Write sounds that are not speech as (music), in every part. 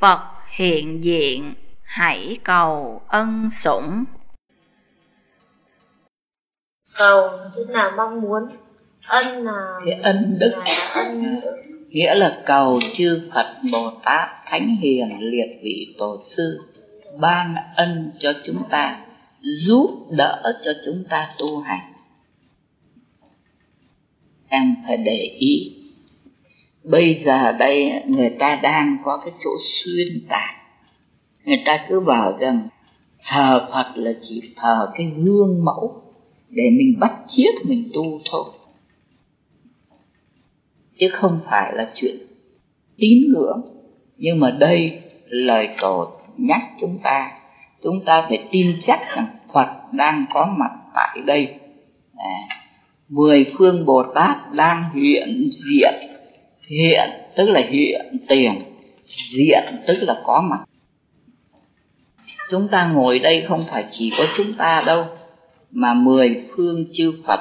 Phật hiện diện. Hãy cầu ân sủng. Cầu tức là mong muốn? Ân là cái ân đức. là ân đức. nghĩa là cầu chư Phật Bồ Tát Thánh Hiền liệt vị tổ sư ban ân cho chúng ta giúp đỡ cho chúng ta tu hành. Em phải để ý bây giờ đây người ta đang có cái chỗ xuyên tạc. Người ta cứ bảo rằng thờ Phật là chỉ thờ cái gương mẫu để mình bắt chiếc mình tu thôi. Chứ không phải là chuyện tín ngưỡng. Nhưng mà đây lời cầu nhắc chúng ta chúng ta phải tin chắc rằng Phật đang có mặt tại đây. À, mười phương Bồ Tát đang hiện diện hiện, tức là hiện tiền, diện, tức là có mặt. Chúng ta ngồi đây không phải chỉ có chúng ta đâu, mà mười phương chư Phật,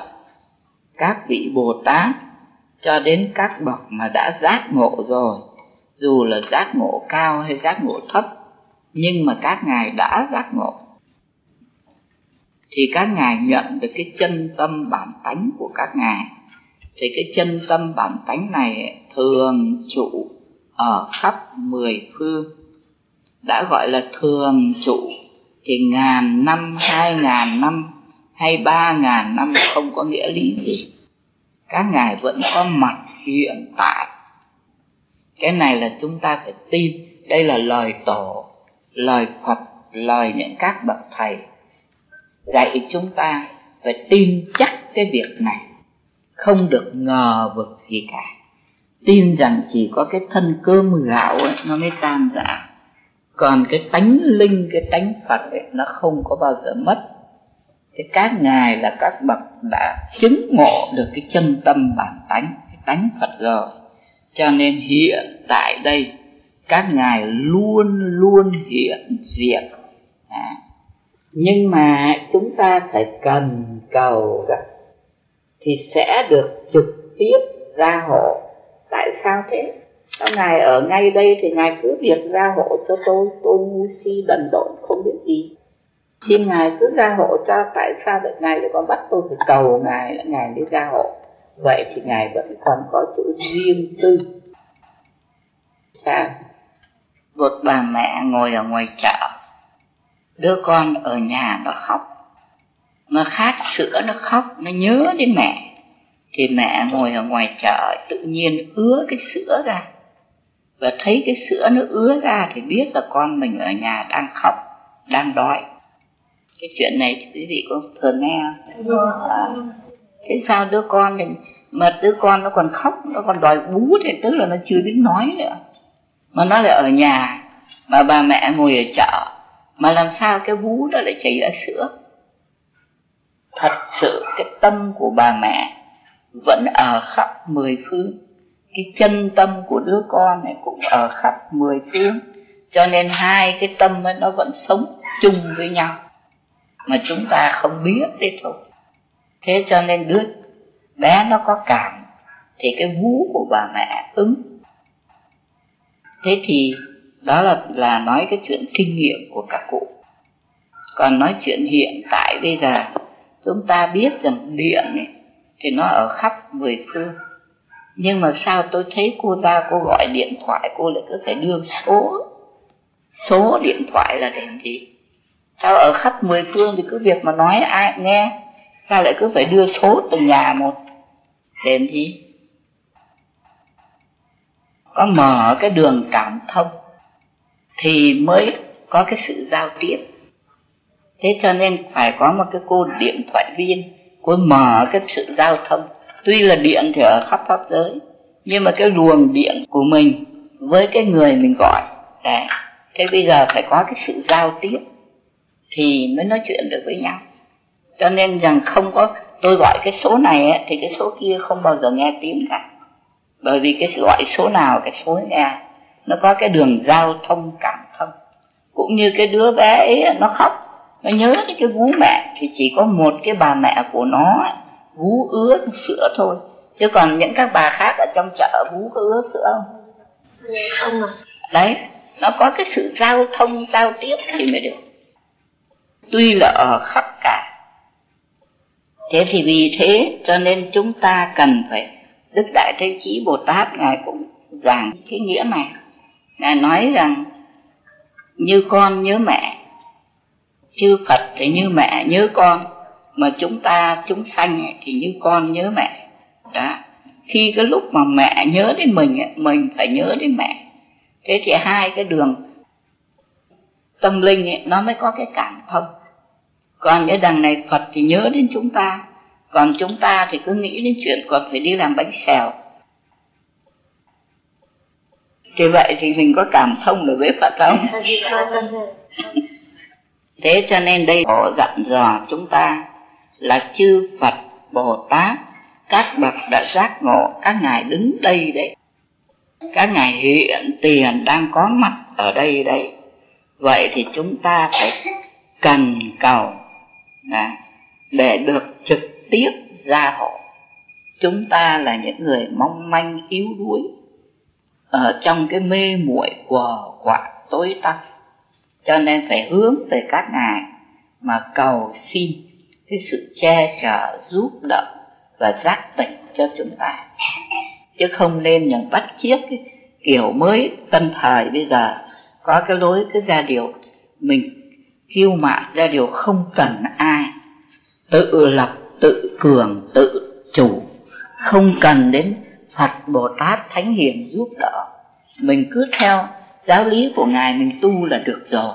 các vị Bồ Tát, cho đến các bậc mà đã giác ngộ rồi. Dù là giác ngộ cao hay giác ngộ thấp, nhưng mà các ngài đã giác ngộ. Thì các ngài nhận được cái chân tâm bản tánh của các ngài thì cái chân tâm bản tánh này thường trụ ở khắp mười phương. Đã gọi là thường trụ thì ngàn năm, hai ngàn năm hay ba ngàn năm không có nghĩa lý gì. Các ngài vẫn có mặt hiện tại. Cái này là chúng ta phải tin. Đây là lời tổ, lời phật, lời những các bậc thầy dạy chúng ta phải tin chắc cái việc này không được ngờ vực gì cả. Tin rằng chỉ có cái thân cơm gạo ấy, nó mới tan rã. Còn cái tánh linh cái tánh phật ấy, nó không có bao giờ mất. Thì các ngài là các bậc đã chứng ngộ được cái chân tâm bản tánh cái tánh phật rồi. Cho nên hiện tại đây các ngài luôn luôn hiện diện. À. nhưng mà chúng ta phải cần cầu gặp thì sẽ được trực tiếp ra hộ. Tại sao thế? Các ngài ở ngay đây thì ngài cứ việc ra hộ cho tôi? Tôi ngu si đần độn không biết gì. Xin ngài cứ ra hộ cho, tại sao lại ngài lại còn bắt tôi phải cầu ngài lại ngài mới ra hộ? Vậy thì ngài vẫn còn có chữ riêng tư. Sao? Một bà mẹ ngồi ở ngoài chợ. Đứa con ở nhà nó khóc nó khát sữa nó khóc nó nhớ đến mẹ. Thì mẹ ngồi ở ngoài chợ tự nhiên ứa cái sữa ra. Và thấy cái sữa nó ứa ra thì biết là con mình ở nhà đang khóc đang đói. Cái chuyện này thì quý vị có thường nghe không? À, thế sao đứa con thì mà đứa con nó còn khóc nó còn đòi bú thì tức là nó chưa biết nói nữa. Mà nó lại ở nhà mà bà mẹ ngồi ở chợ mà làm sao cái bú đó lại chảy ra sữa thật sự cái tâm của bà mẹ vẫn ở khắp mười phương. Cái chân tâm của đứa con này cũng ở khắp mười phương. Cho nên hai cái tâm ấy nó vẫn sống chung với nhau. Mà chúng ta không biết đấy thôi. Thế cho nên đứa bé nó có cảm, thì cái vú của bà mẹ ứng. Thế thì đó là là nói cái chuyện kinh nghiệm của các cụ. Còn nói chuyện hiện tại bây giờ chúng ta biết rằng điện ấy, thì nó ở khắp mười phương nhưng mà sao tôi thấy cô ra cô gọi điện thoại cô lại cứ phải đưa số? Số điện thoại là để gì? Sao ở khắp mười phương thì cứ việc mà nói ai nghe sao lại cứ phải đưa số từng nhà một? Để gì? Có mở cái đường cảm thông thì mới có cái sự giao tiếp thế cho nên phải có một cái cô điện thoại viên cô mở cái sự giao thông. Tuy là điện thì ở khắp pháp giới nhưng mà cái luồng điện của mình với cái người mình gọi đấy thế bây giờ phải có cái sự giao tiếp thì mới nói chuyện được với nhau. Cho nên rằng không có tôi gọi cái số này ấy, thì cái số kia không bao giờ nghe tiếng cả. Bởi vì cái gọi số nào cái số nghe nó có cái đường giao thông cảm thông. Cũng như cái đứa bé ấy nó khóc nó nhớ đến cái vú mẹ thì chỉ có một cái bà mẹ của nó vú ứa sữa thôi. Chứ còn những các bà khác ở trong chợ vú có ứa sữa không? Không à đấy nó có cái sự giao thông giao tiếp thì mới được. Tuy là ở khắp cả. Thế thì vì thế cho nên chúng ta cần phải đức đại thế chí bồ tát ngài cũng giảng cái nghĩa này. Ngài nói rằng như con nhớ mẹ chư phật thì như mẹ nhớ con. Mà chúng ta chúng sanh thì như con nhớ mẹ. Đó. Khi cái lúc mà mẹ nhớ đến mình mình phải nhớ đến mẹ. Thế thì hai cái đường tâm linh ấy, nó mới có cái cảm thông. Còn cái đằng này phật thì nhớ đến chúng ta. Còn chúng ta thì cứ nghĩ đến chuyện còn phải đi làm bánh xèo. Thì vậy thì mình có cảm thông được với phật không (laughs) thế cho nên đây họ dặn dò chúng ta là chư phật bồ tát các bậc đã giác ngộ các ngài đứng đây đấy. Các ngài hiện tiền đang có mặt ở đây đấy. Vậy thì chúng ta phải cần cầu à, để được trực tiếp ra hộ. Chúng ta là những người mong manh yếu đuối ở trong cái mê muội của quả tối tăm cho nên phải hướng về các ngài mà cầu xin cái sự che chở, giúp đỡ và giác tỉnh cho chúng ta. Chứ không nên những bắt chiếc cái kiểu mới tân thời bây giờ có cái lối, cái ra điều mình kiêu mạn ra điều không cần ai. Tự lập, tự cường, tự chủ. Không cần đến phật bồ tát thánh hiền giúp đỡ. Mình cứ theo giáo lý của ngài mình tu là được rồi.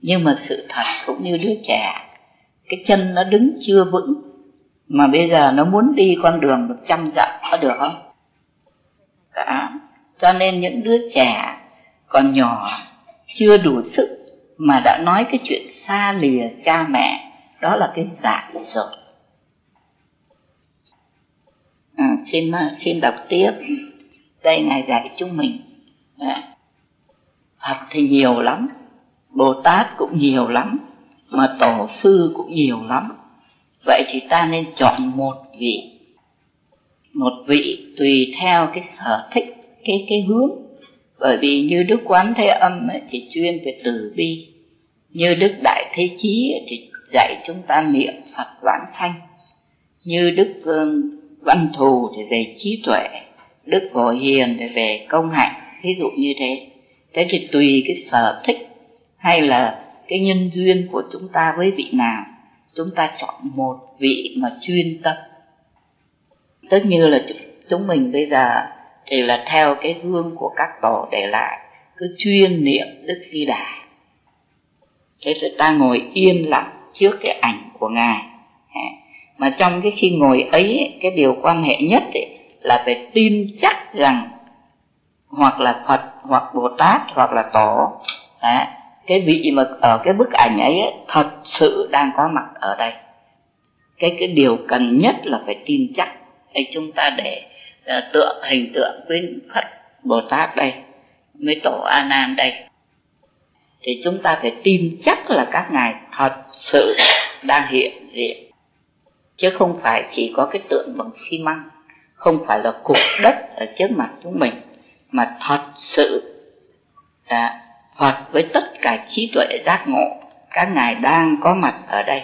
Nhưng mà sự thật cũng như đứa trẻ cái chân nó đứng chưa vững mà bây giờ nó muốn đi con đường được trăm dặm có được không? Đó cho nên những đứa trẻ còn nhỏ chưa đủ sức mà đã nói cái chuyện xa lìa cha mẹ đó là cái dại rồi. À, xin à, xin đọc tiếp. Đây ngài dạy chúng mình phật thì nhiều lắm bồ tát cũng nhiều lắm mà tổ sư cũng nhiều lắm. Vậy thì ta nên chọn một vị một vị tùy theo cái sở thích cái cái hướng. Bởi vì như đức quán thế âm ấy, thì chuyên về từ bi. Như đức đại thế chí ấy, thì dạy chúng ta niệm phật vãng sanh. Như đức văn thù thì về trí tuệ đức phổ hiền thì về công hạnh ví dụ như thế. Thế thì tùy cái sở thích hay là cái nhân duyên của chúng ta với vị nào chúng ta chọn một vị mà chuyên tâm. Tất như là chúng mình bây giờ thì là theo cái hương của các tổ để lại cứ chuyên niệm đức di đà. Thế thì ta ngồi yên lặng trước cái ảnh của ngài. Mà trong cái khi ngồi ấy cái điều quan hệ nhất ấy, là phải tin chắc rằng hoặc là phật hoặc bồ tát hoặc là tổ. Đấy, cái vị mà ở cái bức ảnh ấy, ấy thật sự đang có mặt ở đây. Cái cái điều cần nhất là phải tin chắc. Để chúng ta để ờ, uh, tượng hình tượng với phật bồ tát đây với tổ a nan đây. Thì chúng ta phải tin chắc là các ngài thật sự đang hiện diện. Chứ không phải chỉ có cái tượng bằng xi măng không phải là cục đất ở trước mặt chúng mình mà thật sự à, Phật với tất cả trí tuệ giác ngộ. Các ngài đang có mặt ở đây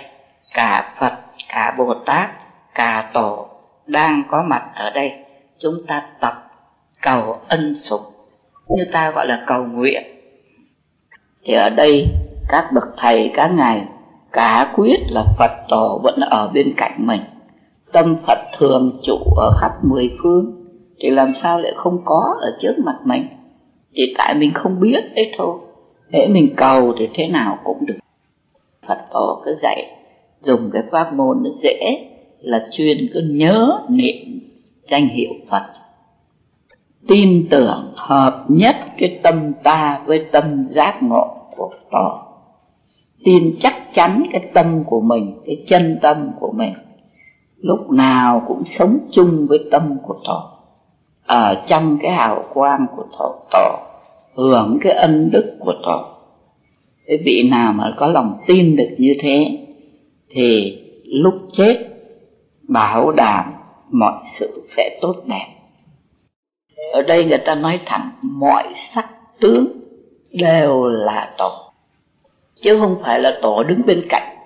cả Phật cả Bồ Tát cả Tổ đang có mặt ở đây. Chúng ta tập cầu ân sủng như ta gọi là cầu nguyện. Thì ở đây các bậc thầy các ngài cả quyết là Phật tổ vẫn ở bên cạnh mình. Tâm Phật thường trụ ở khắp mười phương thì làm sao lại không có ở trước mặt mình? Chỉ tại mình không biết đấy thôi. Hễ mình cầu thì thế nào cũng được. Phật tổ cứ dạy, dùng cái pháp môn nó dễ, là chuyên cứ nhớ niệm, danh hiệu Phật. Tin tưởng hợp nhất cái tâm ta với tâm giác ngộ của tổ. Tin chắc chắn cái tâm của mình, cái chân tâm của mình, lúc nào cũng sống chung với tâm của tổ ở trong cái hào quang của tổ tổ hưởng cái ân đức của tổ cái vị nào mà có lòng tin được như thế thì lúc chết bảo đảm mọi sự sẽ tốt đẹp. Ở đây người ta nói thẳng mọi sắc tướng đều là tổ chứ không phải là tổ đứng bên cạnh.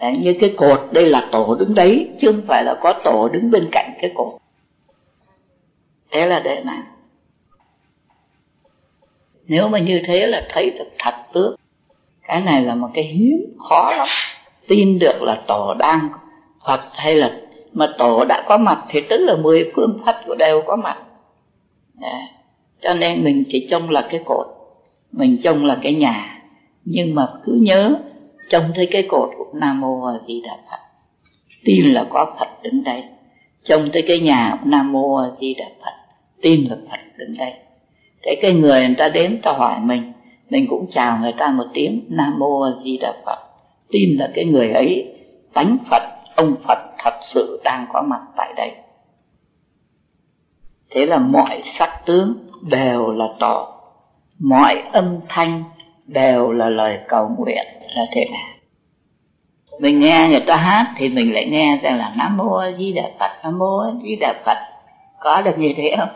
Đấy, như cái cột đây là tổ đứng đấy chứ không phải là có tổ đứng bên cạnh cái cột thế là để nào nếu mà như thế là thấy được thật tướng cái này là một cái hiếm khó lắm. Tin được là tổ đang Phật hay là mà tổ đã có mặt thì tức là mười phương Phật của đều có mặt. Đấy. cho nên mình chỉ trông là cái cột, mình trông là cái nhà. Nhưng mà cứ nhớ, trông thấy cái cột của nam mô a di đà phật, tin là có phật đứng đây trông tới cái nhà nam mô a di đà phật, tin là phật đứng đây. Thế cái người người ta đến ta hỏi mình mình cũng chào người ta một tiếng, nam mô a di đà phật. Tin là cái người ấy tánh phật, ông phật thật sự đang có mặt tại đây. Thế là mọi sắc tướng đều là tỏ, mọi âm thanh đều là lời cầu nguyện là thế nào? Mình nghe người ta hát thì mình lại nghe rằng là nam mô a di đà phật, nam mô a di đà phật. Có được như thế không?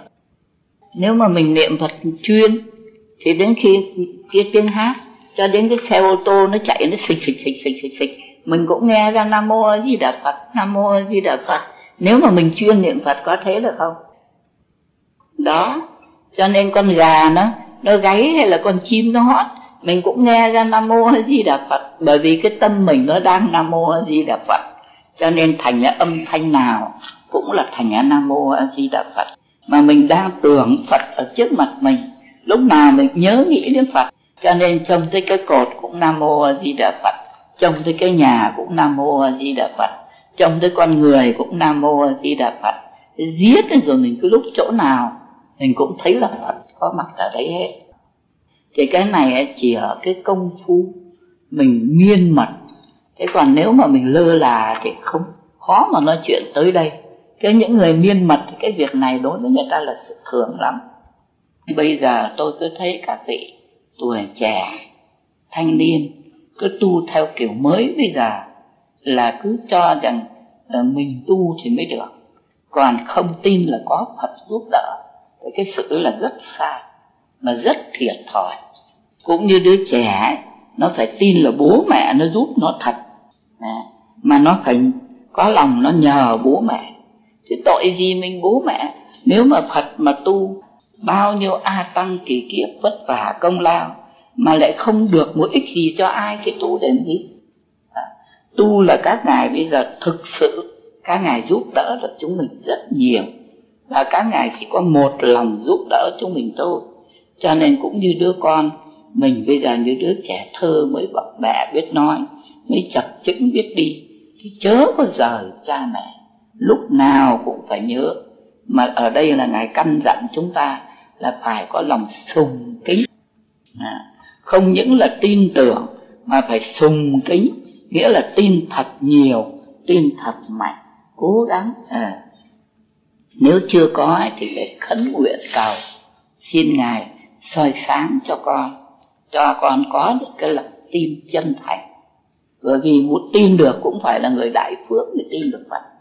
Nếu mà mình niệm phật chuyên, thì đến khi kia tiếng hát, cho đến cái xe ô tô nó chạy, nó xịch xịch xịch xịch xịch xịch, mình cũng nghe ra nam mô a di đà phật, nam mô a di đà phật. Nếu mà mình chuyên niệm phật có thế được không? Đó. Cho nên con gà nó nó gáy hay là con chim nó hót mình cũng nghe ra nam mô a di đà phật, bởi vì cái tâm mình nó đang nam mô a di đà phật. Cho nên thành cái âm thanh nào cũng là thành cái nam mô a di đà phật. Mà mình đang tưởng phật ở trước mặt mình, lúc nào mình nhớ nghĩ đến phật. Cho nên trông thấy cái cột cũng nam mô a di đà phật, trông thấy cái nhà cũng nam mô a di đà phật, trông thấy con người cũng nam mô a di đà phật. Giết rồi mình cứ lúc chỗ nào, mình cũng thấy là phật có mặt ở đấy hết thì cái này chỉ ở cái công phu, mình miên mật thế còn nếu mà mình lơ là thì không, khó mà nói chuyện tới đây. Cái những người miên mật thì cái việc này đối với người ta là sự thường lắm. Bây giờ tôi cứ thấy các vị tuổi trẻ, thanh niên cứ tu theo kiểu mới bây giờ là cứ cho rằng ờ, mình tu thì mới được. Còn không tin là có phật giúp đỡ. Thì cái sự là rất sai mà rất thiệt thòi. Cũng như đứa trẻ, nó phải tin là bố mẹ nó giúp nó thật. À, mà nó phải có lòng nó nhờ bố mẹ. Chứ tội gì mình bố mẹ? Nếu mà phật mà tu, bao nhiêu a tăng kỳ kiếp vất vả công lao, mà lại không được một ích gì cho ai thì tu đến gì? À, tu là các ngài bây giờ thực sự, các ngài giúp đỡ được chúng mình rất nhiều. Và các ngài chỉ có một lòng giúp đỡ chúng mình thôi cho nên cũng như đứa con mình bây giờ như đứa trẻ thơ mới bập bẹ biết nói mới chập chững biết đi thì chớ có giờ cha mẹ. Lúc nào cũng phải nhớ. Mà ở đây là ngài căn dặn chúng ta là phải có lòng sùng kính. À, không những là tin tưởng mà phải sùng kính nghĩa là tin thật nhiều tin thật mạnh cố gắng. À. nếu chưa có thì phải khấn nguyện cầu xin ngài soi sáng cho con cho con có được cái lòng tin chân thành. Bởi vì muốn tin được cũng phải là người đại phước mới tin được Phật